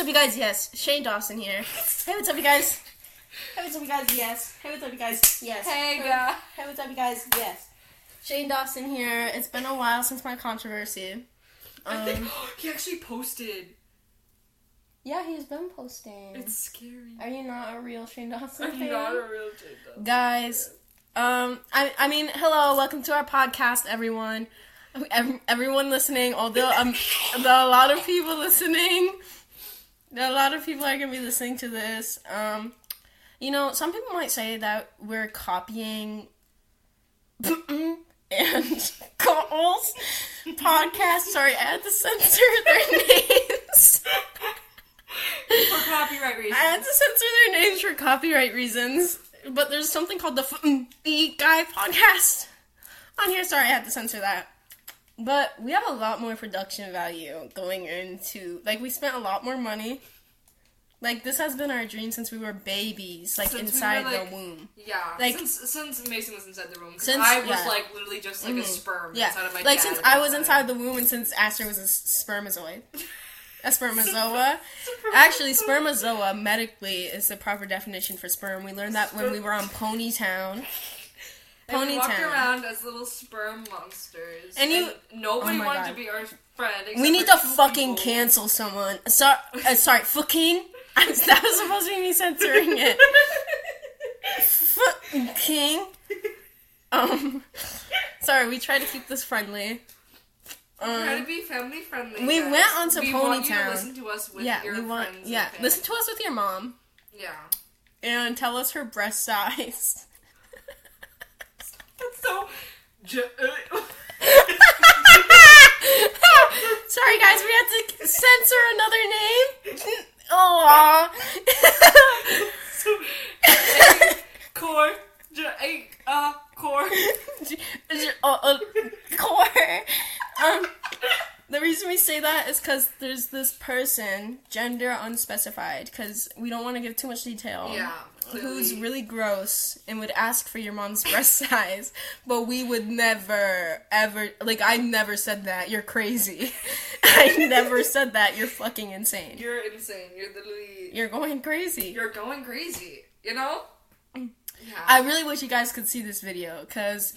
what's up, you guys? Yes, Shane Dawson here. Hey, what's up, you guys? Hey, what's up, you guys? Yes. Hey, what's up, you guys? Yes. Hey. Hey, what's up, you guys? Yes. Shane Dawson here. It's been a while since my controversy. I think Um, he actually posted. yeah, he's been posting. It's scary. Are you not a real Shane Dawson I'm fan? not a real Jada. guys um I, I mean hello welcome to our podcast everyone Ev- everyone listening although um there a lot of people listening a lot of people are gonna be listening to this um you know some people might say that we're copying and Cole's podcast sorry I had to censor their names For copyright reasons. I had to censor their names for copyright reasons, but there's something called the F- the Guy podcast on here. Sorry, I had to censor that. But we have a lot more production value going into like we spent a lot more money. Like this has been our dream since we were babies, like Since we inside were, like- the womb. yeah, like- since since Mason was inside the womb, Since- I was yeah. like literally just like a Mhm. sperm Yeah, inside of my like since I was inside the womb and since Aster was a spermazoid. A spermazoa. Actually, spermazoa medically is the proper definition for sperm. We learned that when we were on Ponytown. And we walked around as little sperm monsters, And you- nobody Oh wanted God. to be our friend. We need to fucking people. cancel someone. Sorry, uh, sorry, fucking. that was supposed to be me censoring it. Fucking. Um, sorry, we try to keep this friendly. Try to Um, be family friendly. we guys. went onto we want you to listen to us with yeah, your we want. friends. Yeah, listen to us with your mom Yeah. and tell us her breast size. So. J- Sorry, guys, we had to censor another name. Aww. so. Core. J- uh core. uh, uh, core. Um, the reason we say that is because there's this person, gender unspecified, because we don't want to give too much detail. Yeah. Who's really gross and would ask for your mom's breast size, but we would never, ever, like, I never said that. You're crazy. I never said that. You're fucking insane. You're insane. You're literally. You're going crazy. You're going crazy. You know. Yeah. I really wish you guys could see this video because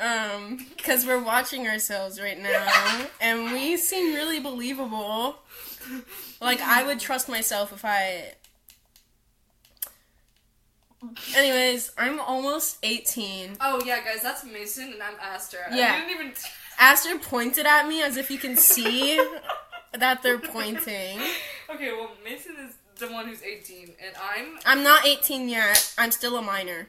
um because we're watching ourselves right now and we seem really believable. Like I would trust myself if I Anyways, I'm almost 18. Oh yeah, guys, that's Mason and I'm Aster. Yeah. I didn't even. Aster pointed at me as if you can see that they're pointing. Okay, well, Mason is the one who's 18, and I'm. I'm not 18 yet. I'm still a minor.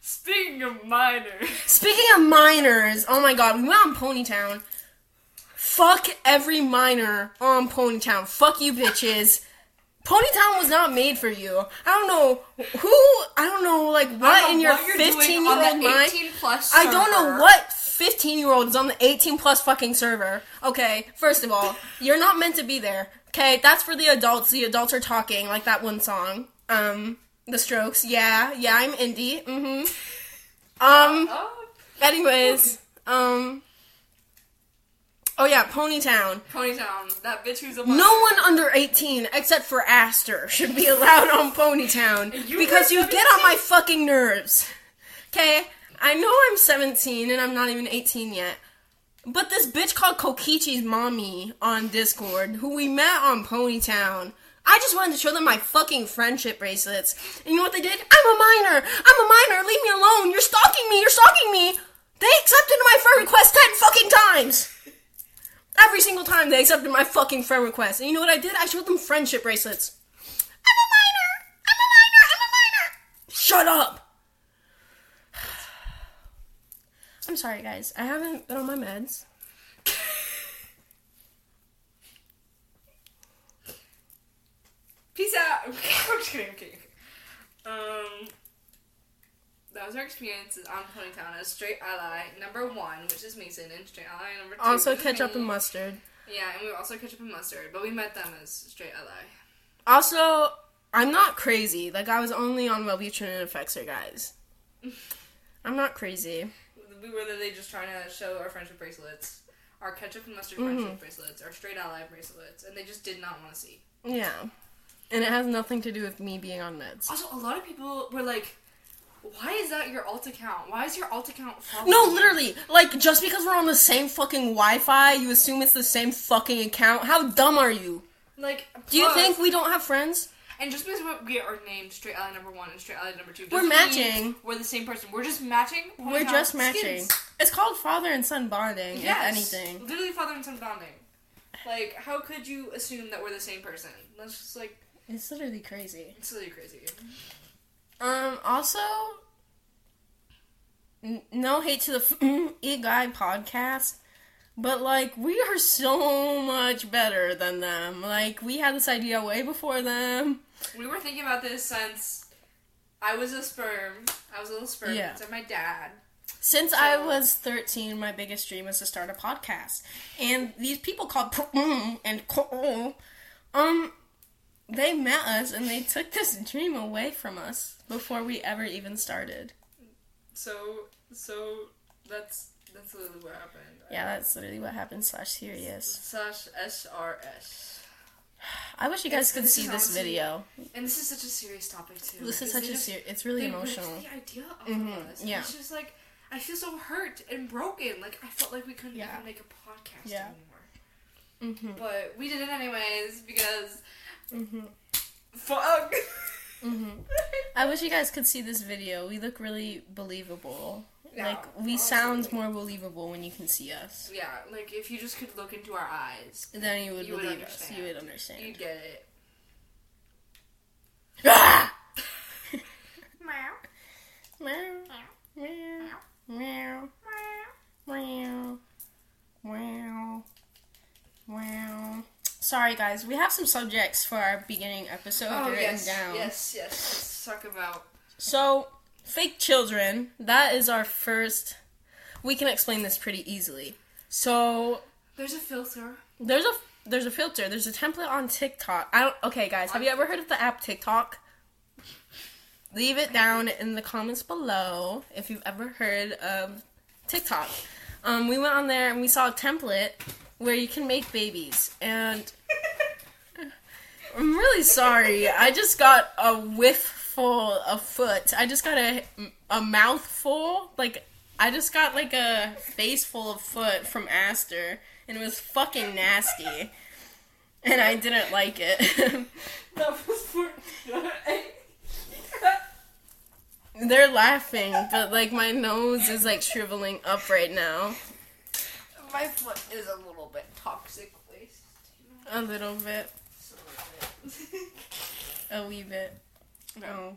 Speaking of minors. Speaking of minors, oh my god, we went on Ponytown. Fuck every minor on Ponytown. Fuck you bitches. Ponytown was not made for you. I don't know who, I don't know, like, what don't in know your what fifteen year old mind. plus I don't know what 15 year old is on the 18 plus fucking server. Okay, first of all, you're not meant to be there. Okay, that's for the adults. The adults are talking, like that one song. Um, The Strokes. Yeah, yeah, I'm indie. Mm hmm. Um, Oh, Anyways, um. Oh yeah, Ponytown. Ponytown. That bitch who's a. No one under 18, except for Aster, should be allowed on Ponytown. You because you get on my fucking nerves. Okay? I know I'm 17 and I'm not even 18 yet. But this bitch called Kokichi's mommy on Discord, who we met on Ponytown, I just wanted to show them my fucking friendship bracelets. And you know what they did? I'm a minor! I'm a minor! Leave me alone! You're stalking me! You're stalking me! They accepted my friend request 10 fucking times! Every single time they accepted my fucking friend request. And you know what I did? I showed them friendship bracelets. I'm a minor! I'm a minor! I'm a minor! Shut up! I'm sorry, guys. I haven't been on my meds. Peace out. I'm kidding. I'm kidding. Um, that was our experiences on Ponytown as straight ally number one, which is Mason, and straight ally number two. Also, ketchup me. and mustard. Yeah, and we were also ketchup and mustard, but we met them as straight ally. Also, I'm not crazy. Like, I was only on Wellbutrin and Effexor, guys. I'm not crazy. We were literally just trying to show our friendship bracelets our ketchup and mustard Mhm. friendship bracelets, our straight ally bracelets, and they just did not want to see. Yeah. And it has nothing to do with me being on meds. Also, a lot of people were like, "Why is that your alt account? Why is your alt account?" following No, literally. Like, just because we're on the same fucking Wi Fi, you assume it's the same fucking account? How dumb are you? Like, Do you think we don't have friends? And just because we are named Straight Ally number one and Straight Ally number two, We're matching. We're the same person. We're just matching. We're just matching. skins. It's called father and son bonding, Yes, if anything. literally father and son bonding. Like, how could you assume that we're the same person? That's just like It's literally crazy. it's literally crazy. Um, also, n- no hate to the E Guy podcast, but like, we are so much better than them. Like, we had this idea way before them. We were thinking about this since I was a sperm. I was a little sperm. Yeah. So my dad. Since I was 13, my biggest dream was to start a podcast. And these people called and um they met us and they took this dream away from us before we ever even started. So so that's that's literally what happened. Yeah, that's literally what happened slash serious. Slash SRS. I wish you guys It's- could see this video. And this is such a serious topic too. This is such a just- ser- it's really emotional. The idea of us. Yeah. It's just like I feel so hurt and broken. Like I felt like we couldn't Yeah. even make a podcast Yeah. anymore. Mhm. But we did it anyways because Mhm. fuck. Mhm. I wish you guys could see this video. We look really believable. Yeah, like we sound more believable when you can see us. yeah, like if you just could look into our eyes, Then you would You would believe us. You would understand. you'd get it. Ah! Meow. Meow, meow, meow, meow, meow, meow. Sorry, guys. We have some subjects for our beginning episode Oh written yes, down. yes, yes. Let's talk about. So, fake children. That is our first. We can explain this pretty easily. So, There's a filter. there's a there's a filter. There's a template on TikTok. I don't. Okay, guys. Have you ever heard of the app TikTok? Leave it down in the comments below if you've ever heard of TikTok. Um, we went on there and we saw a template where you can make babies, and I'm really sorry. I just got a whiff full of foot. I just got a a mouthful. Like I just got like a face full of foot from Aster, and it was fucking nasty. And I didn't like it. That was for. They're laughing, but like my nose is like shriveling up right now. Is a little bit toxic waste. You know? A little bit. A little bit. A wee bit. Okay. Oh.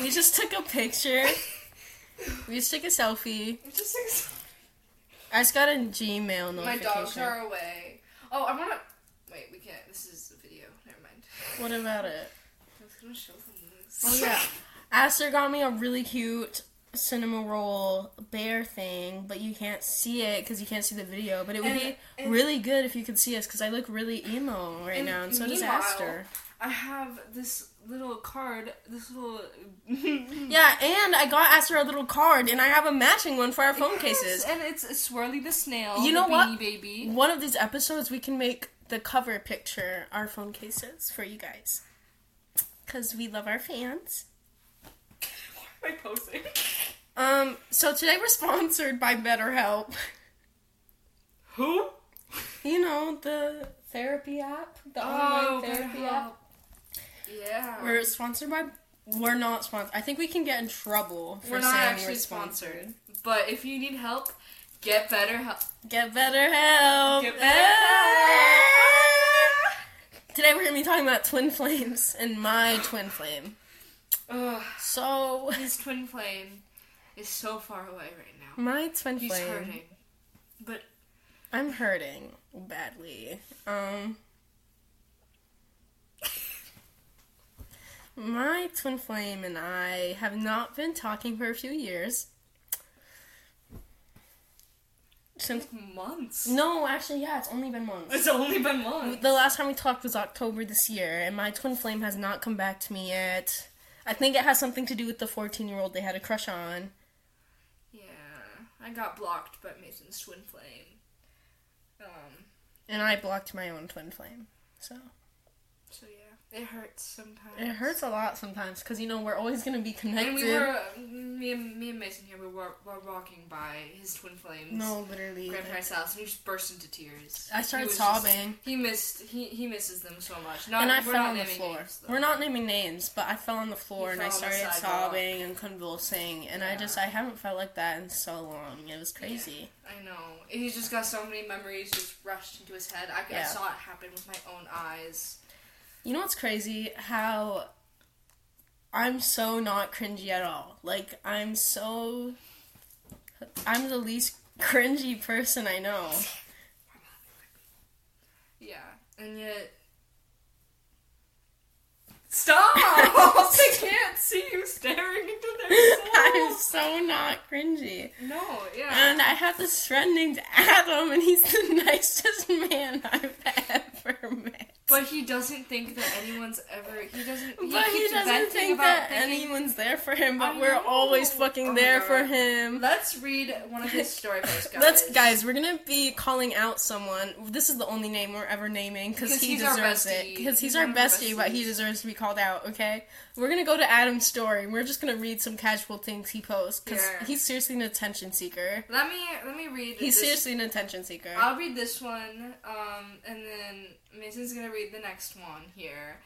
We just took a picture. We just took a selfie. Just takes- I just got a Gmail notification. My dogs are away. Oh, I wanna. Wait, we can't. This is a video. Never mind. What about it? I was gonna show them this. Oh yeah. Aster got me a really cute Cinnamoroll bear thing, but you can't see it because you can't see the video. But it would And- be really good if you could see us because I look really emo right And now, and so does Aster. I have this little card. This little. Yeah, and I got Aster a little card, and I have a matching one for our phone cases. And it's Swirly the snail. You know what? Baby. One of these episodes, we can make the cover picture our phone cases for you guys. Because we love our fans. Why posing? Um, so today we're sponsored by BetterHelp. Who? You know, the therapy app? The online therapy app? Yeah. We're sponsored by. We're not sponsored. I think we can get in trouble for We're not saying actually we're sponsored. sponsored. But if you need help, get better help. Get BetterHelp! Get better Today we're gonna be talking about twin flames and my twin flame. Ugh, So, his twin flame is so far away right now. my twin He's flame. hurting. But I'm hurting badly. Um, my twin flame and I have not been talking for a few years. Since months. no, actually, yeah, it's only been months. It's only been months. The last time we talked was October this year, and my twin flame has not come back to me yet. I think it has something to do with the 14 year old they had a crush on. Yeah. I got blocked by Mason's twin flame. Um, And I blocked my own twin flame. So so yeah, it hurts sometimes. it hurts a lot sometimes because you know we're always gonna be connected. And we were, me and, me and Mason here, we were, were walking by his twin flames. no, literally. grandparents' house, and he just burst into tears. I He started just- sobbing. he missed. He he misses them so much. Not, and I we're fell not on the naming floor. names, we're not naming names, but I fell on the floor You and I fell on the started sobbing and convulsing, and I just I haven't felt like that in so long. It was crazy. I know. He's just got so many memories just rushed into his head. I, I saw it happen with my own eyes. You know what's crazy? How I'm so not cringy at all. Like I'm so I'm the least cringy person I know. Yeah, and yet. Stop! I can't see you staring into their soul. I'm so not cringy. No, yeah. And I have this friend named Adam, and he's the nicest man I've ever met. But he doesn't think that anyone's ever. He doesn't. He But he keeps doesn't think about that thinking- anyone's there for him, but we're always fucking Oh there for him. Let's read one of his story posts, guys. Let's, guys, we're gonna be calling out someone. This is the only name we're ever naming because he deserves it. Because he's, He's our bestie, but he deserves to be called out. Okay, we're gonna go to Adam's story. We're just gonna read some casual things he posts because Yeah. he's seriously an attention seeker. Let me let me read. He's this. seriously an attention seeker. I'll read this one, um, and then Mason's gonna read the next one here.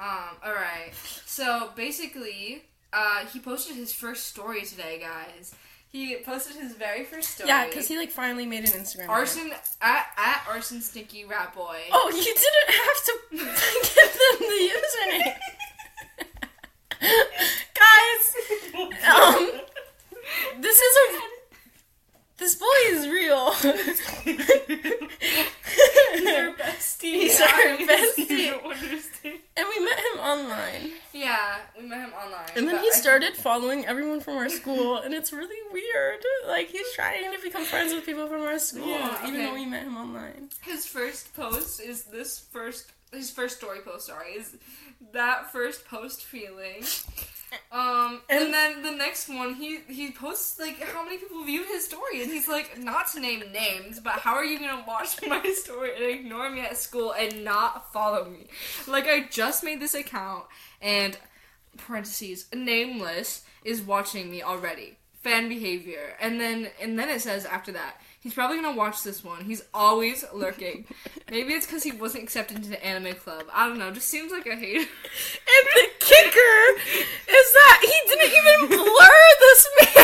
Um, all right. So basically, uh, he posted his first story today, guys. He posted his very first story. yeah, because he like finally made an Instagram. account. arson at at arson stinky rat boy. Oh, you didn't have to give them the username. Guys, um, this is a. This boy is real. He's our bestie. He's our guys. bestie. And we met him online. Yeah, we met him online. And then he started following everyone from our school, and it's really weird. Like, he's trying to become friends with people from our school, Yeah, even though we met him online. His first post is this first his first story post, sorry, is that first post feeling. Um and, then the next one he he posts like how many people viewed his story and he's like not to name names, but how are you gonna watch my story and ignore me at school and not follow me? Like I just made this account and parentheses nameless is watching me already. Fan behavior. And then and then it says after that, he's probably gonna watch this one. He's always lurking. Maybe it's because he wasn't accepted into the anime club. I don't know. Just seems like a hater. And the kicker is that he didn't even blur this man's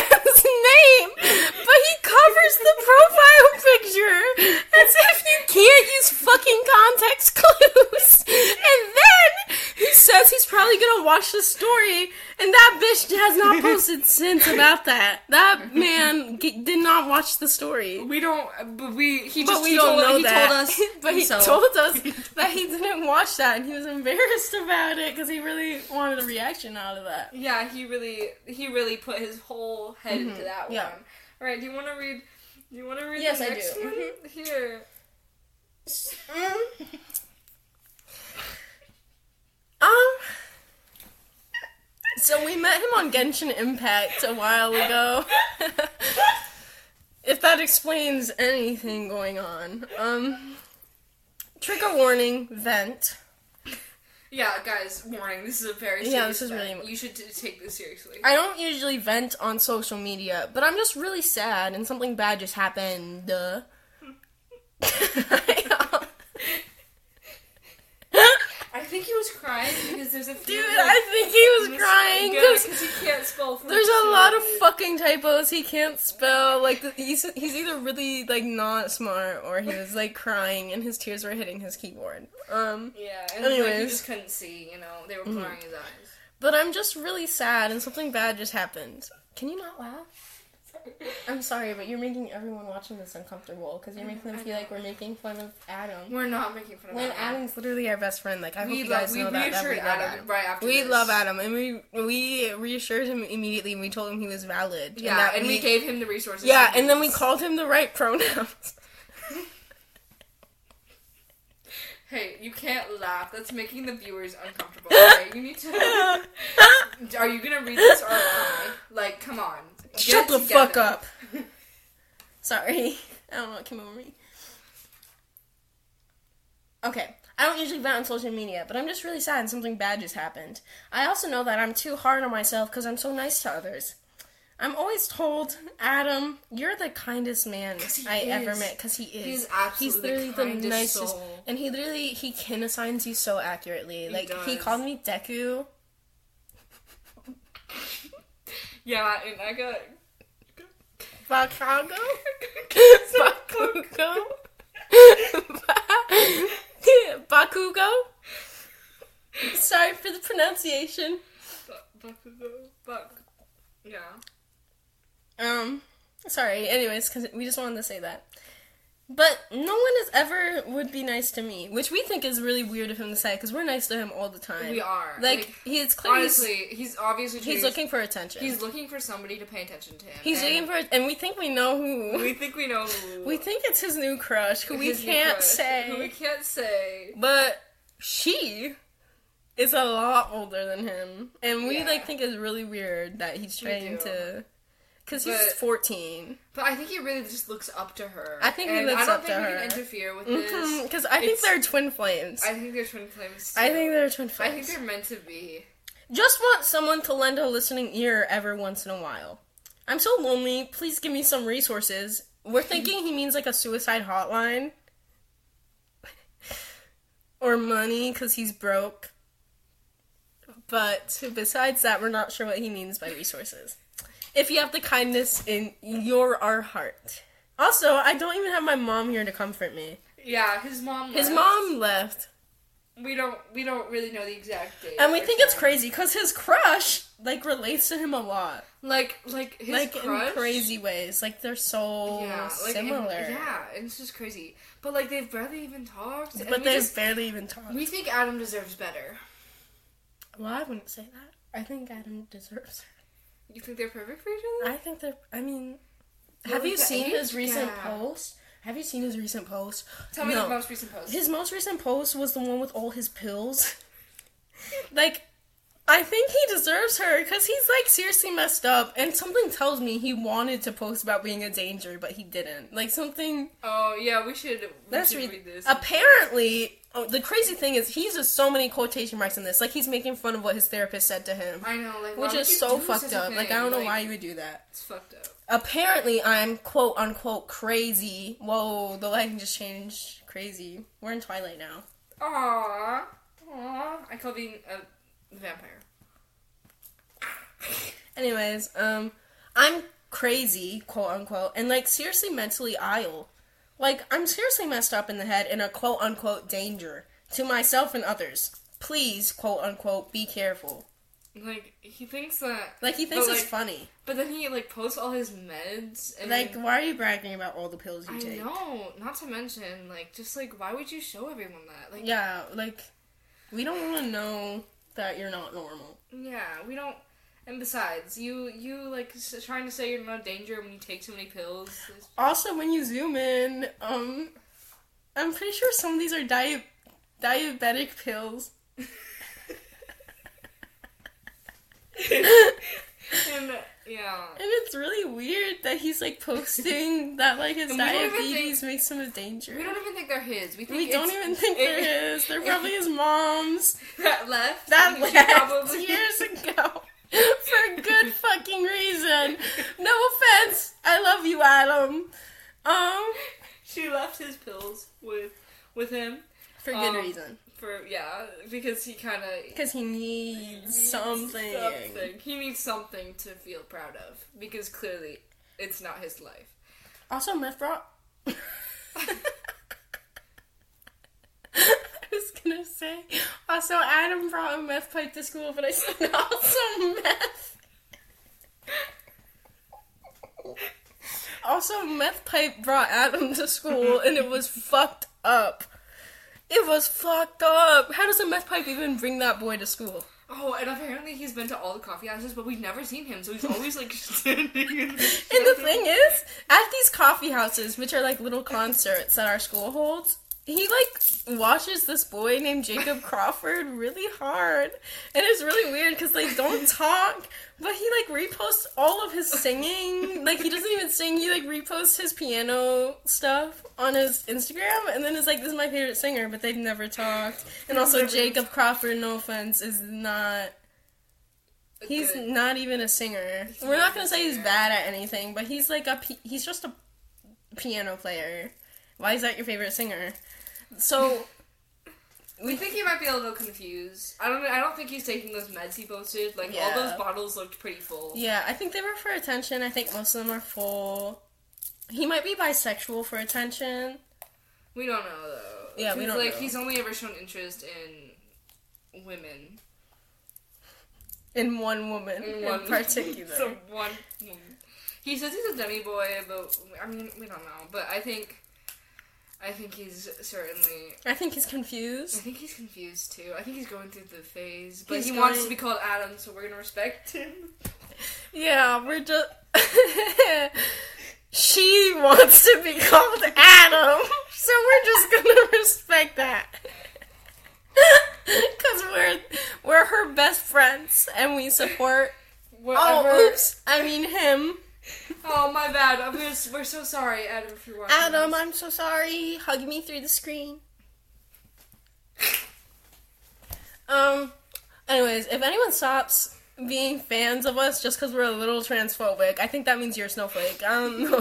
name, but he covers the profile picture as if you can't use fucking context clues. And then he says he's probably gonna watch the story, and that bitch has not posted since about that. That man g- did not watch the story. We don't. But we. He But just. we he don't told, know he that. told us. but he himself. told us that he didn't watch that, and he was embarrassed about it because he really wanted a reaction out of that. Yeah, he really. He really put his whole head mm-hmm. Into that Mm-hmm. yeah. one. All right. Do you want to read? Do you want to read Yes, the I do. one? Mhm. Here. Um. So we met him on Genshin Impact a while ago. if that explains anything going on. Um. Trigger warning, vent. Yeah, guys. Warning. This is a very. Serious Yeah, this is event. really- You should t- take this seriously. I don't usually vent on social media, but I'm just really sad and something bad just happened. Duh. I think he was crying because there's a few. Dude, like, I think he was crying because 'cause he can't spell. there's a lot of fucking typos he can't spell. Like the, he's he's either really like not smart or he was like crying and his tears were hitting his keyboard. Um, Yeah, and like, he Anyways. Mm-hmm. just couldn't see. You know, they were blurring his eyes. but I'm just really sad and something bad just happened. Can you not laugh? I'm sorry, but you're making everyone watching this uncomfortable because you're making them feel like we're making fun of Adam. We're not making fun of When Adam. Adam's literally our best friend, like I hope we you guys we know that. that we love Adam, right after We this. love Adam, and we we reassured him immediately. and We told him he was valid. Yeah, that and we, gave him the resources. yeah, and then we called him the right pronouns. Hey, you can't laugh. That's making the viewers uncomfortable. Okay, you need to. Are you gonna read this or am I? Like, come on. Get Shut it the fuck up. Sorry. I don't know what came over me. Okay. I don't usually vent on social media, but I'm just really sad and something bad just happened. I also know that I'm too hard on myself because I'm so nice to others. I'm always told, Adam, you're the kindest man he I ever met because he is. He's absolutely literally the kindest nicest, soul. and he literally he kin assigns you so accurately. like he called me Deku. Yeah, and I got. Bakago? Bakugo? Bakugo? Sorry for the pronunciation. Bakugo. Bak. Yeah. Um, sorry. Anyways, because we just wanted to say that. But no one has ever would be nice to me, which we think is really weird of him to say because we're nice to him all the time. We are. Like, Like, he's clearly Honestly, he's obviously. he's looking for attention. He's looking for somebody to pay attention to him. He's looking for, and we think we know who. We think we know. Who We think it's his new crush, who we his new can't crush, say. Who we can't say. But she is a lot older than him, and we Yeah. like think it's really weird that he's trying to, because he's fourteen. But I think he really just looks up to her. I think he looks I don't up think to we her. can interfere with mm-hmm. this. Because I think they're twin flames. I think they're twin flames. I think they're twin flames. I think they're meant to be. Just want someone to lend a listening ear every once in a while. I'm so lonely. Please give me some resources. We're thinking he means like a suicide hotline. or money because he's broke. But besides that, we're not sure what he means by resources. If you have the kindness in your our heart. Also, I don't even have my mom here to comfort me. Yeah, his mom. His left. mom left. We don't. We don't really know the exact date. And we think it's crazy because his crush like relates to him a lot. Like, like his like crush. in crazy ways. Like they're so Yeah, like similar. yeah, and it's just crazy. But like they've barely even talked. But we they just- barely even talked. we think Adam deserves better. well, I wouldn't say that. I think Adam deserves her. You think they're perfect for each other? I think they're. I mean, Yeah, have you seen his recent gap. post? Have you seen his recent post? Tell me No. the most recent post. His most recent post was the one with all his pills. like, I think he deserves her because he's like seriously messed up, and something tells me he wanted to post about being a danger, but he didn't. Like something. oh yeah, we should. We Let's should read, read this. Apparently, oh, the crazy thing is he uses so many quotation marks in this. Like he's making fun of what his therapist said to him, I know, like which is so fucked up. Like? I don't know Like, why you would do that. It's fucked up. Apparently, I'm quote unquote crazy. Whoa, the lighting just changed. Crazy. We're in Twilight now. Aww, aww. I call being a vampire. Anyways, um, I'm crazy, quote unquote, and like seriously mentally ill. Like I'm seriously messed up in the head in a quote unquote danger to myself and others. Please, quote unquote, be careful. Like he thinks that, Like he thinks But, it's like, funny. but then he like posts all his meds and Like, why are you bragging about all the pills you I take? know. Not to mention, like, just like, why would you show everyone that? Like, Yeah, like we don't want to know that you're not normal. yeah, we don't. And besides, you you like s- trying to say you're not a danger when you take so many pills. Also, when you zoom in, um, I'm pretty sure some of these are di- diabetic pills. And yeah, And it's really weird that he's like posting that like his diabetes makes him a danger. we don't even think they're his. We think We don't even think it- his. They're probably his mom's. that left. That left probably- years ago for good fucking reason. No offense. I love you, Adam. Um, She left his pills with with him for good Um, reason. for yeah because he kind of Because he needs something. something. He needs something to feel proud of because clearly it's not his life. Also, meth brought. I was gonna say. Also, Adam brought a meth pipe to school, but I said also meth. Also, meth pipe brought Adam to school, and it was fucked up. It was fucked up. How does a meth pipe even bring that boy to school? Oh, and apparently he's been to all the coffee houses, but we've never seen him, so he's always like standing. In And the thing is, at these coffee houses, which are like little concerts that our school holds, he like watches this boy named Jacob Crawford really hard, and it's really weird because they don't talk, but he like reposts all of his singing. Like he doesn't even sing; he like reposts his piano stuff on his Instagram, and then it's like, "This is my favorite singer," but they've never talked. And also, Jacob Crawford, no offense, is not. He's Good. not even a singer. He's We're not not gonna say he's bad at anything, but he's like a he's just a piano player. Why is that your favorite singer? So We think he might be a little confused. I don't. I don't think he's taking those meds he posted. Like all those bottles looked pretty full. yeah, I think they were for attention. I think most of them are full. He might be bisexual for attention. We don't know though. Yeah, we don't Like know. he's only ever shown interest in women. In one woman In in, one particular. so one woman. He says he's a demi boy, but I mean we don't know. But I think, I think he's certainly. I think he's confused. I think he's confused too. I think he's going through the phase, but He's he wants to be called Adam, so we're gonna respect him. Yeah, we're just. she wants to be called Adam, so we're just gonna respect that. Cause we're we're her best friends and we support. Whatever. Oh, oops! I mean him. Oh, my bad. I'm we're so sorry, Adam, if you're watching. Adam, this. I'm so sorry. Hug me through the screen. Um. Anyways, if anyone stops being fans of us just because we're a little transphobic, I think that means you're a snowflake. I don't know.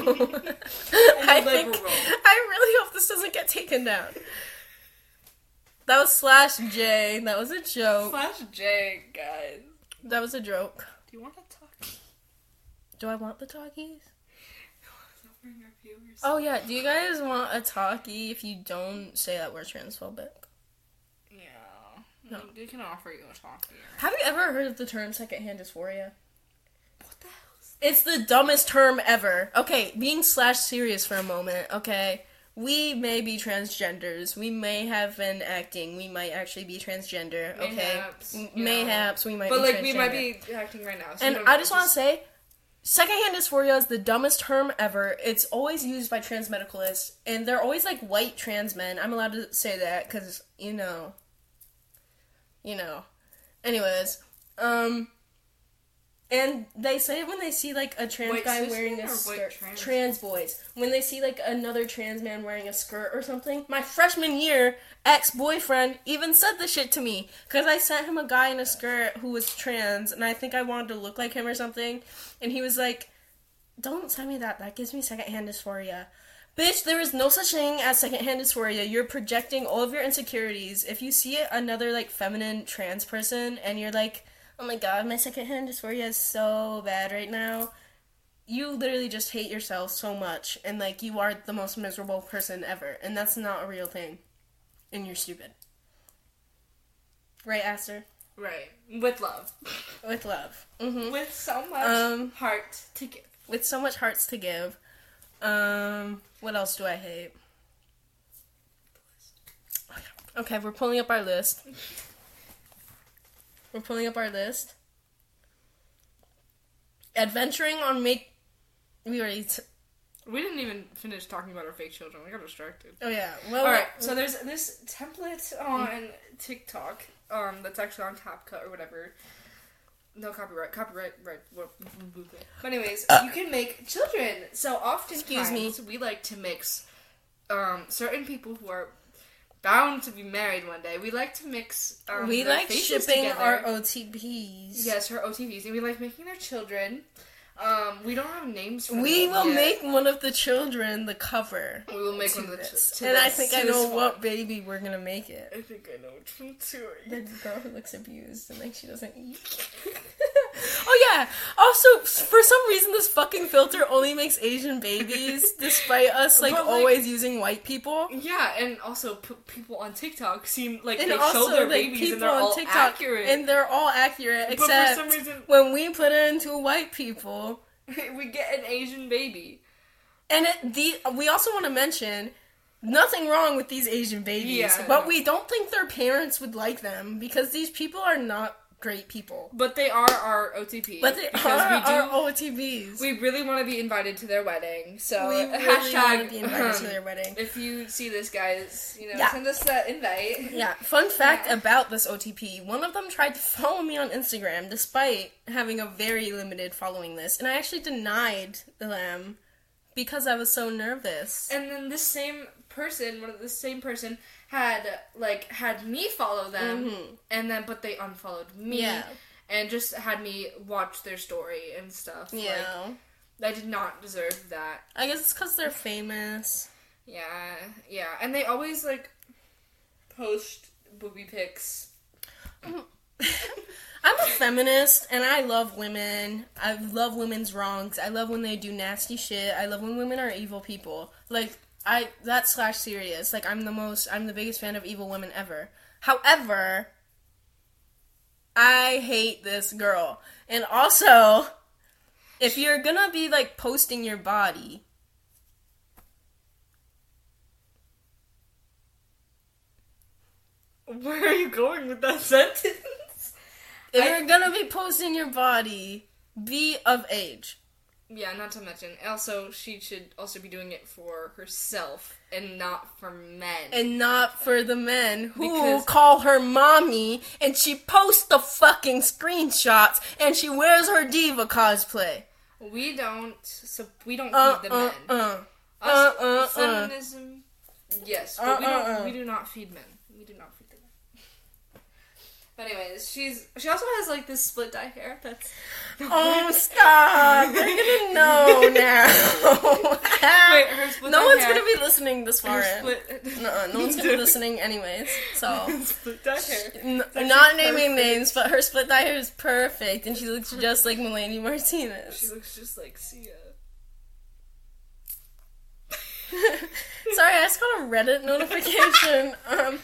I think. I really hope this doesn't get taken down. That was slash J. That was a joke. Slash J, guys. That was a joke. Do you want to talk? Do I want the talkies? Bring our viewers. Oh yeah. Do you guys want a talkie if you don't say that we're transphobic? Yeah. No. They can offer you a talkie. Have you ever heard of the term secondhand dysphoria? What the hell? It's the dumbest term ever. Okay, being slash serious for a moment, okay? We may be transgenders. We may have been acting. We might actually be transgender, okay? Mayhaps, M- yeah. Mayhaps we might But be like transgender. we might be acting right now. So And I just want to say, secondhand dysphoria is the dumbest term ever. It's always used by trans medicalists, and they're always like white trans men. I'm allowed to say that because you know, you know. Anyways, um, and they say it when they see like a trans White guy wearing a skirt. trans? boys when they see like another trans man wearing a skirt or something. My freshman year ex boyfriend even said this shit to me because I sent him a guy in a skirt who was trans, and I think I wanted to look like him or something, and he was like, "Don't send me that. That gives me secondhand dysphoria." Bitch, there is no such thing as secondhand dysphoria. You're projecting all of your insecurities. If you see another like feminine trans person and you're like, "Oh my god, my secondhand dysphoria is so bad right now," you literally just hate yourself so much and like you are the most miserable person ever, and that's not a real thing. And you're stupid. Right, Aster? right with love, With love. hmm with so much Um, heart to give. With so much hearts to give. Um, what else do I hate? Okay, we're pulling up our list. We're pulling up our list. Adventuring on make. We already. T- We didn't even finish talking about our fake children. We got distracted. oh yeah. Well. All right, so there's this template on TikTok um, that's actually on CapCut or whatever. No copyright, copyright, right? But anyways, you can make children. So often, Excuse me. we like to mix um, certain people who are bound to be married one day. We like to mix. Um, we like shipping together. our OTPs. Yes, her OTPs, and we like making their children. Um, we don't have names for We will yet. make one of the children the cover. We will make one of the this. to and I think I this know one. what baby we're gonna make it. I think I know which one too. The girl who looks abused and like she doesn't eat. oh yeah. Also, for some reason, this fucking filter only makes Asian babies, despite us like, like- always using white people. Yeah, and also p- people on TikTok seem like And they also, show their like babies and they're all TikTok, accurate. and they're all accurate, But for some reason- when we put it into white people. we get an Asian baby. And it, the we also want to mention nothing wrong with these Asian babies, Yeah, but we don't think their parents would like them because these people are not great people. But they are our OTP. But they because are we do. our OTPs. we really want to be invited to their wedding. So We really hashtag want to be invited to uh-huh, their wedding. If you see this, guys, you know, Yeah. send us that invite. Yeah, fun fact Yeah. about this OTP. One of them tried to follow me on Instagram despite having a very limited following list, and I actually denied them because I was so nervous. And then this same person, one of the same person, had like had me follow them, Mhm. and then but they unfollowed me. Yeah. And just had me watch their story and stuff. Yeah. Like, I did not deserve that. I guess it's because they're famous. Yeah, yeah. And they always like post booby pics. I'm a feminist and I love women. I love women's wrongs. I love when they do nasty shit. I love when women are evil people. Like I that slash serious. Like I'm the most I'm the biggest fan of evil women ever. However, I hate this girl. And also, if you're gonna be like posting your body, Where are you going with that sentence? if I- you're gonna be posting your body, be of age. Yeah, not to mention. Also, she should also be doing it for herself and not for men. and not for the men who Because- call her mommy and she posts the fucking screenshots and she wears her diva cosplay. we don't. So we don't Uh feed the uh men. uh. Us, uh, uh, uh. feminism. Yes, but we don't. uh. We do not feed men. We do not feed the men. But anyways, she's she also has like this split dye hair. That's Oh stop! They're gonna know now. Wait, her split no dye one's hair- gonna be listening this far her in. split. No, no one's gonna be listening anyways. So. split dye hair. N- not naming perfect. names, but her split dye hair is perfect, and she looks just like Melanie Martinez. She looks just like Sia. Sorry, I just got a Reddit notification. um,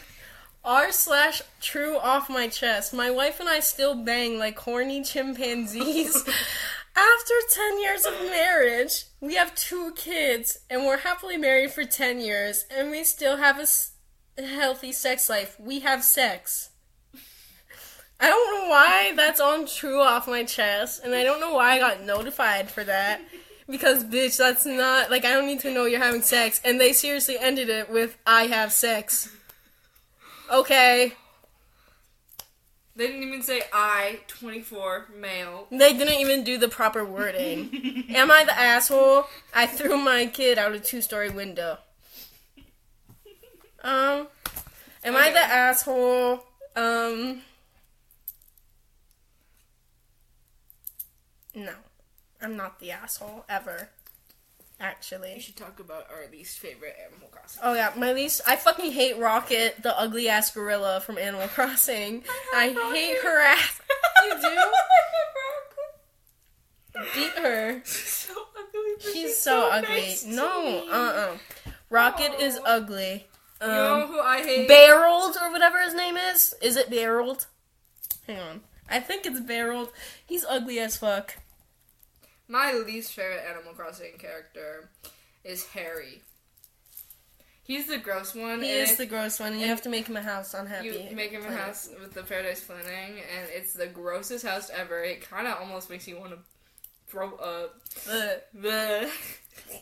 r slash true off my chest. My wife and I still bang like horny chimpanzees. After 10 years of marriage, we have two kids, and we're happily married for 10 years, and we still have a s- healthy sex life. We have sex. I don't know why that's on true off my chest, and I don't know why I got notified for that. Because, bitch, that's not, like, I don't need to know you're having sex. And they seriously ended it with, I have sex. Okay. They didn't even say I, 24, male. They didn't even do the proper wording. Am I the asshole? I threw my kid out a two story window. Um, am I the asshole? Um, no. I'm not the asshole, ever. We Actually. should talk about our least favorite Animal Crossing. Oh yeah, my least. I fucking hate Rocket, the ugly ass gorilla from Animal Crossing. I hate her ass. You do? Beat her. so ugly. She's so ugly. nice No, uh uh Rocket is Aw. ugly. You know Um, who I hate? Barold or whatever his name is. Is it Barold? Hang on. I think it's Barold. He's ugly as fuck. My least favorite Animal Crossing character is Harry. He's the gross one. He is the gross one, and you have to make him a house unhappy. You make him a planet. house with the paradise planning, and it's the grossest house ever. It kind of almost makes you want to throw up. Bleh.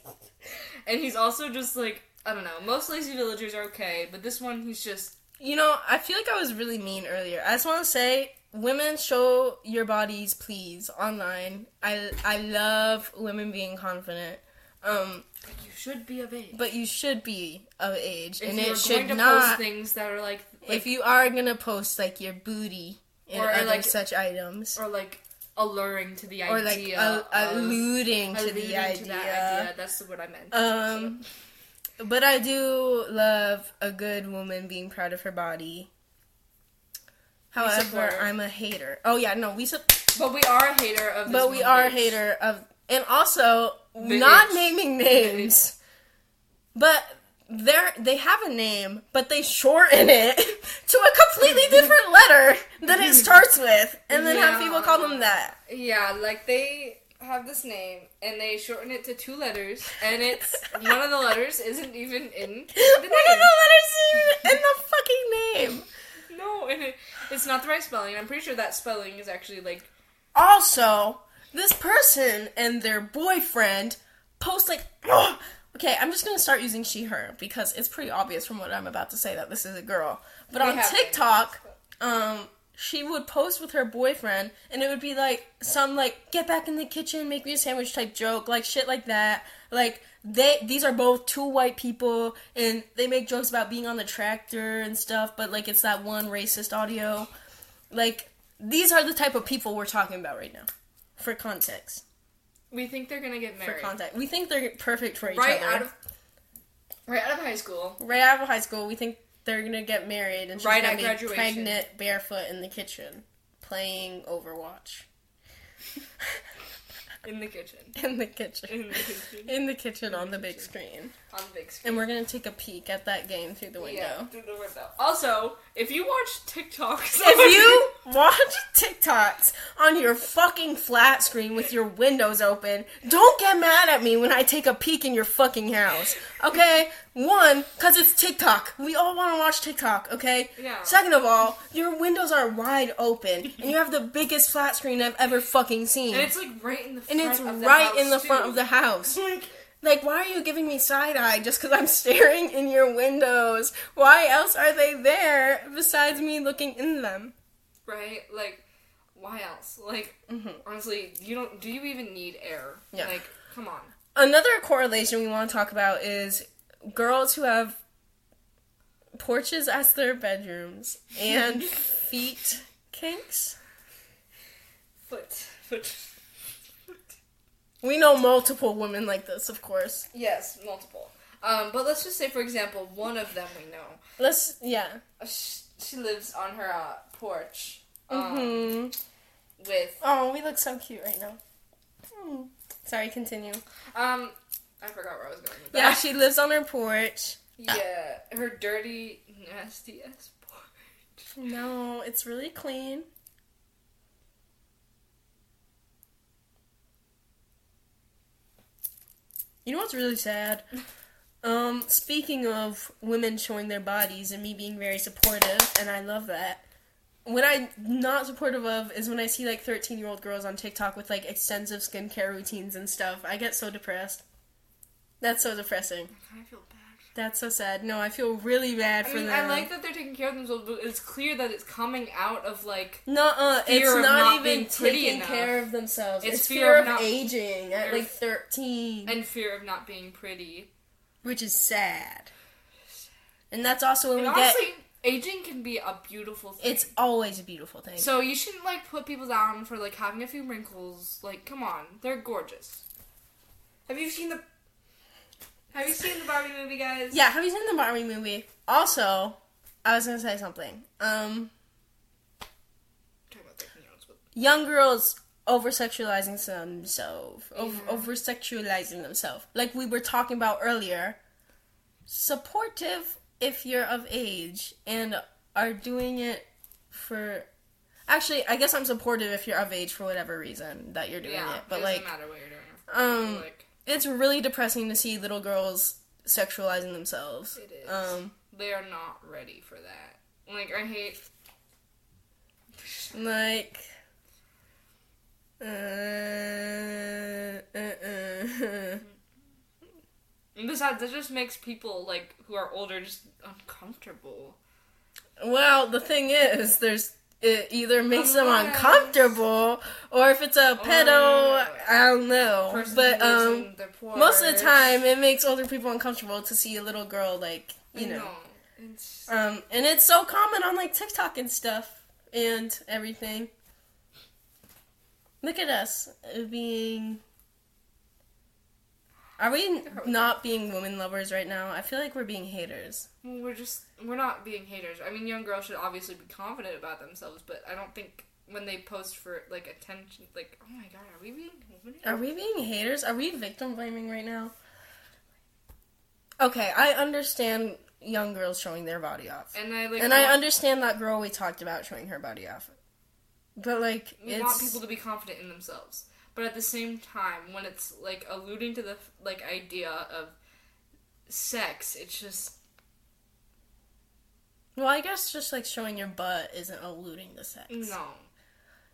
and he's also just like I don't know. Most lazy villagers are okay, but this one he's just You know, I feel like I was really mean earlier. I just want to say, women show your bodies, please, online. I I love women being confident. Um, you should be of age. but you should be of age, if and it going should to not. post things that are like, like if you are gonna post like your booty and Or, other like- such items, or like alluring to the or like idea, al- of- alluding to alluding the to idea. that idea. That's what I meant. Um, but I do love a good woman being proud of her body. However. I'm a hater. Oh yeah, no, we su- but we are a hater of. This but we are a hater of, and also The not naming names, but they're they have a name, but they shorten it to a completely different letter that it starts with, and then have people call them that. Yeah, like they have this name and they shorten it to two letters, and it's one of the letters isn't even in the One of the letters isn't even in the fucking name. No, and it, it's not the right spelling. I'm pretty sure that spelling is actually like Also, this person and their boyfriend post like. okay, I'm just gonna start using she her because it's pretty obvious from what I'm about to say that this is a girl. But We on TikTok, um, she would post with her boyfriend, and it would be like some like get back in the kitchen, make me a sandwich type joke, like shit like that. Like they these are both two white people, and they make jokes about being on the tractor and stuff, but like it's that one racist audio. Like these are the type of people we're talking about right now. For context, we think they're gonna get married. for context, we think they're perfect for each right other. out of right out of high school. right out of high school, we think they're gonna get married, and she's Right gonna be graduation. pregnant, barefoot in the kitchen, playing Overwatch In the kitchen. in the kitchen, In the kitchen. in the kitchen on the big screen, On the big screen. and we're gonna take a peek at that game through the window. Yeah, through the window. Also, if you watch TikToks, If you watch TikToks on your fucking flat screen with your windows open, don't get mad at me when I take a peek in your fucking house. Okay? One, because it's TikTok. We all want to watch TikTok, okay? Yeah. Second of all, your windows are wide open, and you have the biggest flat screen I've ever fucking seen. and it's like right in the front And it's of the right house, in the too. front of the house. like Like, why are you giving me side eye just because I'm staring in your windows? Why else are they there besides me looking in them? right like why else like Mhm. honestly you don't do you even need air Yeah. like come on Another correlation we want to talk about is girls who have porches as their bedrooms and feet kinks. foot foot foot We know multiple women like this, of course. yes multiple um but let's just say for example one of them we know Let's, yeah. Uh, sh- she lives on her uh, porch um, hmm with Oh, we look so cute right now. Hmm. Sorry, continue. um I forgot where I was going with Yeah, she lives on her porch. yeah her dirty nasty ass porch No, it's really clean. You know what's really sad? Um, speaking of women showing their bodies and me being very supportive, and I love that. What I'm not supportive of is when I see like 13 year old girls on TikTok with like extensive skincare routines and stuff. I get so depressed. That's so depressing. I feel bad That's so sad. No, I feel really bad I for mean, them. I like that they're taking care of themselves, but it's clear that it's coming out of like No, fear it's of not, not even taking enough. care of themselves. It's, It's fear, fear of, of aging at like 13, and fear of not being pretty. which is sad. And that's also when And we honestly, get. aging can be a beautiful thing. It's always a beautiful thing. so you shouldn't like put people down for like having a few wrinkles. Like, come on, they're gorgeous. Have you seen the? Have you seen the Barbie movie, guys? yeah, have you seen the Barbie movie? Also, I was gonna say something. Um, about taking notes, young girls over sexualizing themselves, over Yeah. over sexualizing themselves, like we were talking about earlier. Supportive if you're of age and are doing it for. Actually, I guess I'm supportive if you're of age for whatever reason that you're doing Yeah, it. But it like, doesn't matter what you're doing. um, like, it's really depressing to see little girls sexualizing themselves. it is. Um, they are not ready for that. Like, I hate. like. Uh, uh, uh, besides, that just makes people like who are older just uncomfortable. Well, the thing is, there's it either makes them uncomfortable, or if it's a pedo, I don't know. But um, most of the time, it makes older people uncomfortable to see a little girl like you know. Um, and it's so common on like TikTok and stuff and everything. Look at us being. Are we not being women lovers right now? I feel like we're being haters. we're just we're not being haters. I mean, young girls should obviously be confident about themselves, but I don't think when they post for like attention, like oh my god, are we being women? Are we being haters? Are we victim blaming right now? Okay, I understand young girls showing their body off. And I like And I want, understand that girl we talked about showing her body off. But like we it's want people to be confident in themselves, but at the same time, when it's like alluding to the like idea of sex, it's just Well, I guess just like showing your butt isn't alluding to sex. No.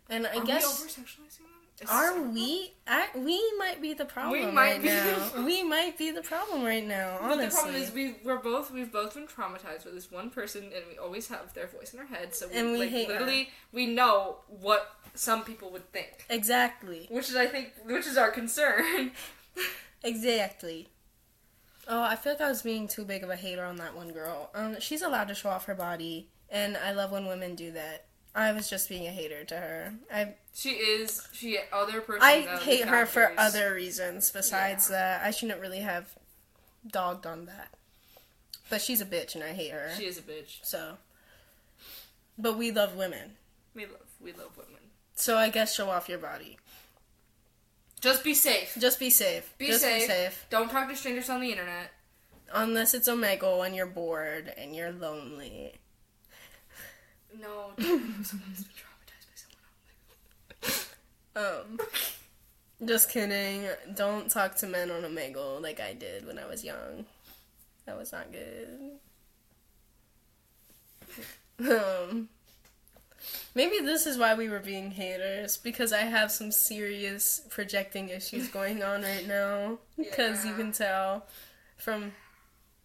And I Are guess over sexualizing them? Are we? I, we might be the problem We might right be now. we might be the problem right now. But Honestly, the problem is we we're both we've both been traumatized with this one person and we always have their voice in our head so we, And we like hate her. literally we know what some people would think. exactly, Which is I think which is our concern. exactly. Oh, I feel like I was being too big of a hater on that one girl. Um, she's allowed to show off her body, and I love when women do that. I was just being a hater to her. I she is she other person I hate her for other reasons besides that. I shouldn't really have dogged on that. But she's a bitch and I hate her. She is a bitch. so But we love women. We love we love women. So I guess show off your body. Just be safe. Just be safe. Be Just safe. be safe. Don't talk to strangers on the internet. Unless it's Omegle and you're bored and you're lonely. No, someone's been traumatized by someone else. Um Just kidding. Don't talk to men on Omegle like I did when I was young. That was not good. Um Maybe this is why we were being haters because I have some serious projecting issues going on right now. Because you can tell from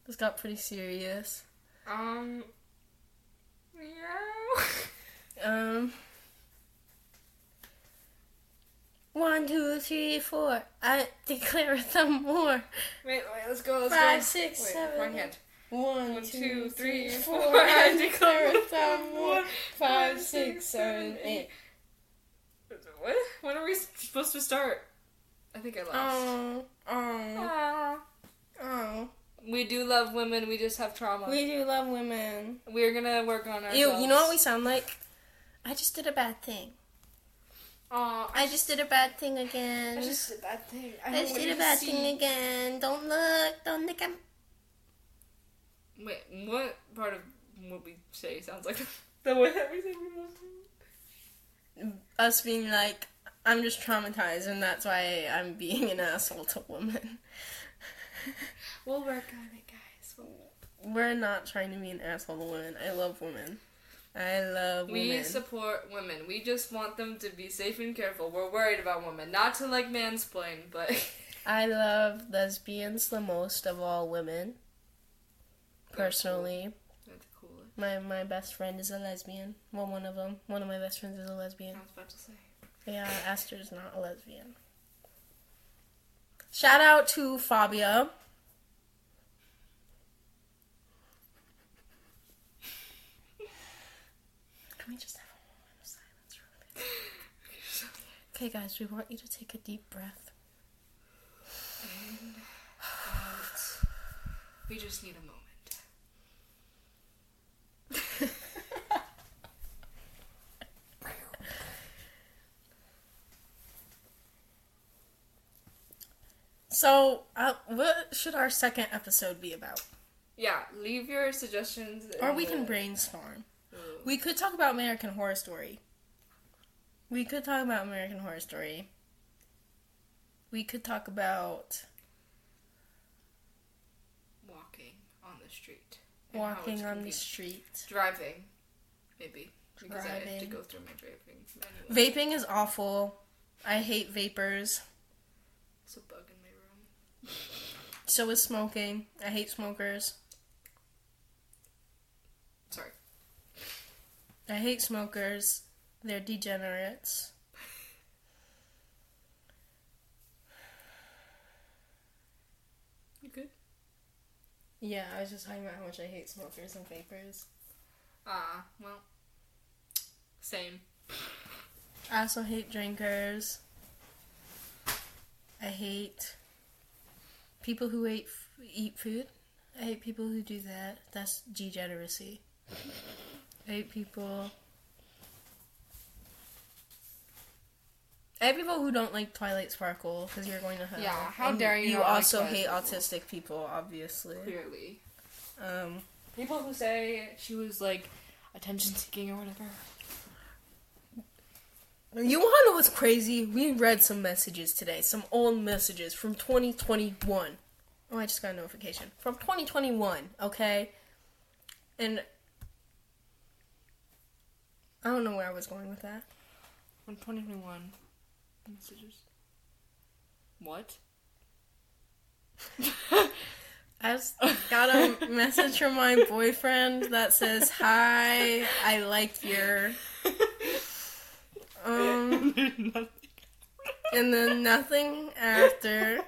this got pretty serious. Um. Meow. Um. One, two, three, four. I declare some more. Wait, wait, let's go, let's Five, go. six, wait, seven, Wrong hand. One, One, two, two, three, four. I declare some more. Five, six, seven, eight. What? When are we supposed to start? I think I lost. Oh, oh, Ah. oh. We do love women, we just have trauma. We do love women. We're gonna work on ourselves. Ew, you know what we sound like? I just did a bad thing. Aw, I just did a bad thing again. I just did that thing. I, I just did a bad see. thing again. Don't look. Don't look at Wait, what part of what we say sounds like the way that we say we love women? us being like, I'm just traumatized, and that's why I'm being an asshole to women. We'll work on it, guys. We'll- We're not trying to be an asshole to women. I love women. I love We support women. We just want them to be safe and careful. We're worried about women. Not to like mansplain, but I love lesbians the most of all women. Personally, that's cool. my my best friend is a lesbian. Well, one of them. One of my best friends is a I lesbian. I was about to say. Yeah, Esther's not a lesbian. Shout out to Fabia. Can we just have a moment of silence real quick? Okay, guys, we want you to take a deep breath. We just need a moment. So, uh, what should our second episode be about? Yeah, leave your suggestions. Or we the- can brainstorm. We could talk about American Horror Story. We could talk about American Horror Story. We could talk about walking on the street. and how it's walking on the convenient. street. Driving, maybe. Because I have to Driving. go through my driving manual. Vaping is awful. I hate vapers. It's a bug in my room. So is smoking. I hate smokers. Sorry. I hate smokers. They're degenerates. You good? Yeah, I was just talking about how much I hate smokers and vapers. Ah, well. Same. I also hate drinkers. I hate people who eat eat food. I hate people who do that. That's degeneracy. I hate people. I hate people who don't like Twilight Sparkle because you're going to hell. Yeah, how And dare you You not like also Twilight hate Sparkle. autistic people, obviously. Clearly. Um, People who say she was like attention seeking or whatever. You want to know what's crazy? We read some messages today, some old messages from 2021. Oh, I just got a notification from 2021. Okay, and I don't know where I was going with that. From 2021. Messages. What? I just got a message from my boyfriend that says, "Hi, I like your," um, and then nothing after.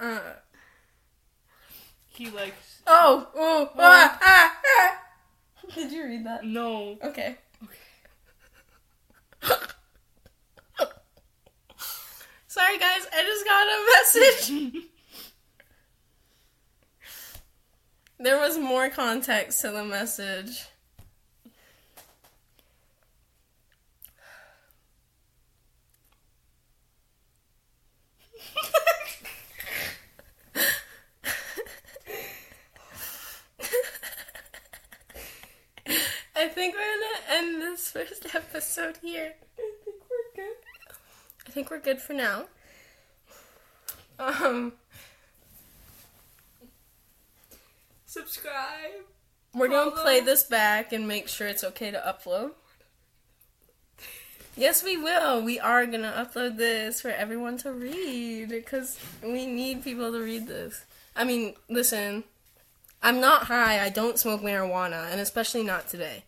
Uh, he likes. oh, oh, ah, ah. Did you read that? No. Okay. Sorry, guys. I just got a message. There was more context to the message. I think we're gonna end this first episode here. I think we're good. I think we're good for now. Um, Subscribe. we're gonna play this back and make sure it's okay to upload. Yes, we will. We are gonna upload this for everyone to read because we need people to read this. I mean, listen, I'm not high. I don't smoke marijuana, and especially not today.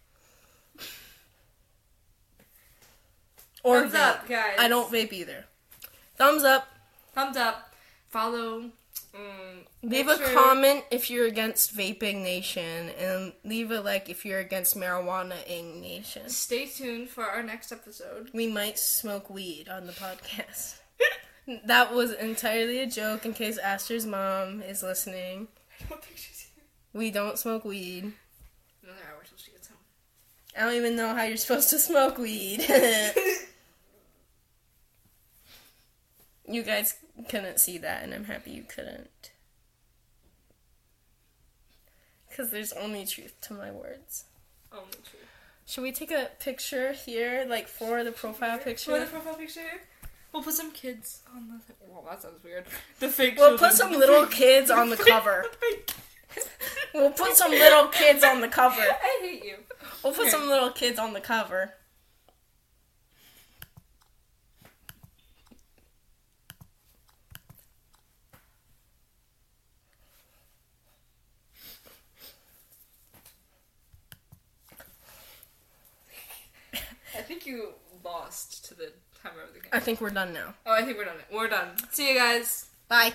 Or Thumbs vape. up, guys. I don't vape either. Thumbs up. Thumbs up. Follow. Um, Leave a sure- comment if you're against vaping nation, and leave a like if you're against marijuana ing nation. Stay tuned for our next episode. We might smoke weed on the podcast. that was entirely a joke in case Aster's mom is listening. I don't think she's here. We don't smoke weed. Another hour till she gets home. I don't even know how you're supposed to smoke weed. you guys couldn't see that, and I'm happy you couldn't. Because there's only truth to my words. Only truth. Should we take a picture here, like for the profile For picture? For the profile picture. We'll put some kids on the. Thing. Well, that sounds weird. The fake. We'll children. put some little kids on the cover. We'll put some little kids on the cover. I hate you. We'll put some little kids on the cover. You lost to the timer of the game. I think we're done now. Oh, I think we're done. We're done. See you guys. Bye.